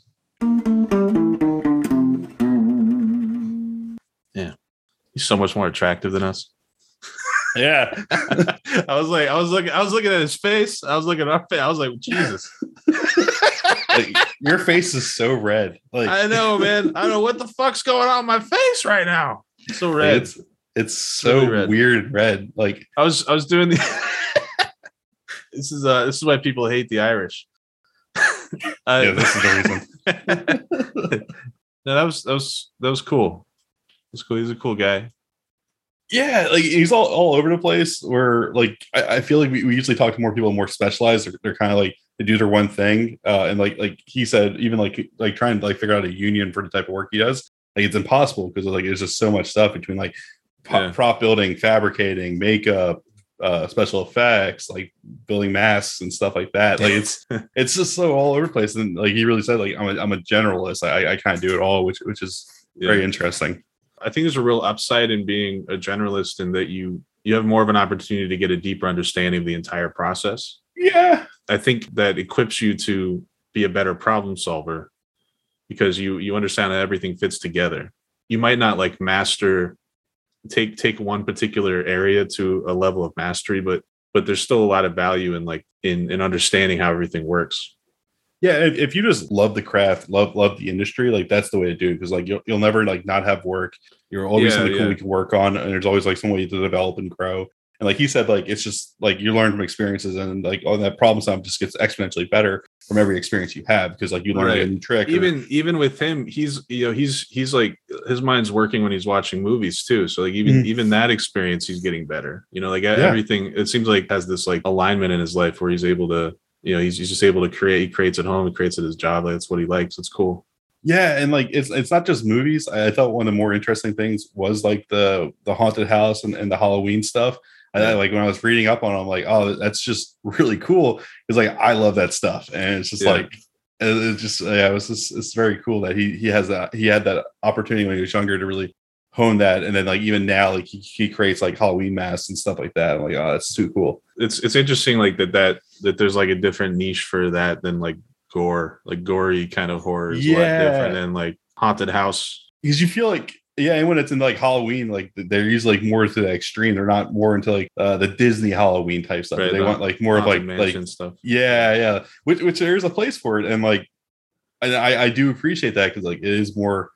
Yeah. He's so much more attractive than us. Yeah. I was like, I was looking, I was looking at his face. I was looking at our face. I was like, Jesus. like, your face is so red. Like I know, man. I don't know what the fuck's going on in my face right now. It's so red. It's it's so Really red. weird red. Like I was I was doing the This is uh this is why people hate the Irish. Uh, yeah, this is the reason. no, that was that was that was cool. That's cool. He's a cool guy. Yeah, like he's all, all over the place. Where like I, I feel like we, we usually talk to more people more specialized. They're, they're kind of like they do their one thing. Uh, and like like he said, even like like trying to like figure out a union for the type of work he does, like it's impossible because like there's just so much stuff between like Yeah. prop building, fabricating, makeup, uh, special effects, like building masks and stuff like that. Like it's it's just so all over the place. And like he really said, like I'm a, I'm a generalist. I I kind of do it all, which which is very interesting. I think there's a real upside in being a generalist in that you you have more of an opportunity to get a deeper understanding of the entire process. Yeah, I think that equips you to be a better problem solver because you you understand that everything fits together. You might not like master take take one particular area to a level of mastery, but but there's still a lot of value in like in in understanding how everything works. Yeah. If, if you just love the craft, love love the industry, like that's the way to do it. Because like you'll you'll never like not have work. You're always Yeah, something cool yeah. we can work on, and there's always like some way to develop and grow. And like he said, like it's just like you learn from experiences, and like all that problem sum just gets exponentially better from every experience you have because like you learn Right. a new trick. or- Even even with him, he's you know he's he's like his mind's working when he's watching movies too. So like even Mhm. even that experience, he's getting better. You know, like everything. It seems like has this like alignment in his life where he's able to you know he's, he's just able to create. He creates at home. He creates at his job. Like, that's what he likes. It's cool. Yeah, and like it's it's not just movies. I I thought one of the more interesting things was like the the haunted house and, and the Halloween stuff. And I, like when I was reading up on, it, I'm like, oh, that's just really cool. It's like I love that stuff, and it's just Yeah. like it's just yeah, it was just it's very cool that he he has that he had that opportunity when he was younger to really hone that, and then like even now, like he, he creates like Halloween masks and stuff like that. I'm like, oh, that's too cool. It's it's interesting like that that that there's like a different niche for that than like gore, like gory kind of horror is a lot Yeah. different than like haunted house. because you feel like yeah, and when it's in like Halloween, like they're usually like more to the extreme. They're not more into like uh, the Disney Halloween type stuff. Right, they the want like more of like like stuff. yeah, yeah. Which which there's a place for it, and like, and I I do appreciate that because like it is more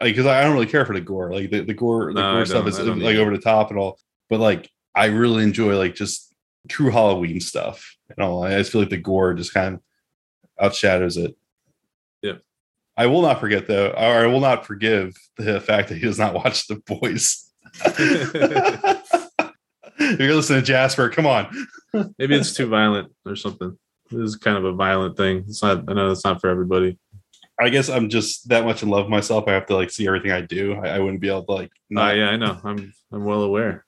because I don't really care for the gore. Like the, the gore the No, gore stuff is like over the top and all, but like I really enjoy like just true Halloween stuff. and know, I just feel like the gore just kind of outshadows it. Yeah. I will not forget though, or I will not forgive the fact that he does not watch The Boys. if you're listening to Jasper, come on. Maybe it's too violent or something. This is kind of a violent thing. It's not. I know it's not for everybody. I guess I'm just that much in love with myself. I have to like see everything I do. I, I wouldn't be able to like. Uh, yeah, I know. I'm. I'm well aware.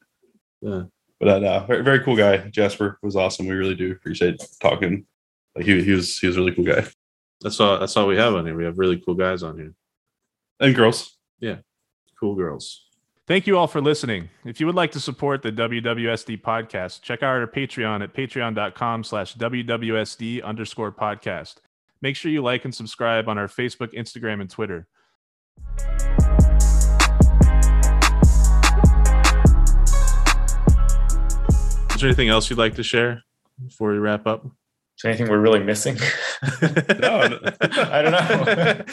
Yeah. But uh, no, very, very cool guy. Jasper was awesome. We really do appreciate talking. Like he, he was he was a really cool guy. That's all. That's all we have on here. We have really cool guys on here. And girls. Yeah, cool girls. Thank you all for listening. If you would like to support the WWSD podcast, check out our Patreon at patreon.com slash WWSD underscore podcast. Make sure you like and subscribe on our Facebook, Instagram, and Twitter. Is there anything else you'd like to share before we wrap up? Is there anything we're really missing? No, no. I don't know.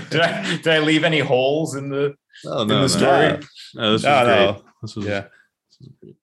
did I did I leave any holes in the Oh, in the story? No, this was No, great. no. This was Yeah. This was great.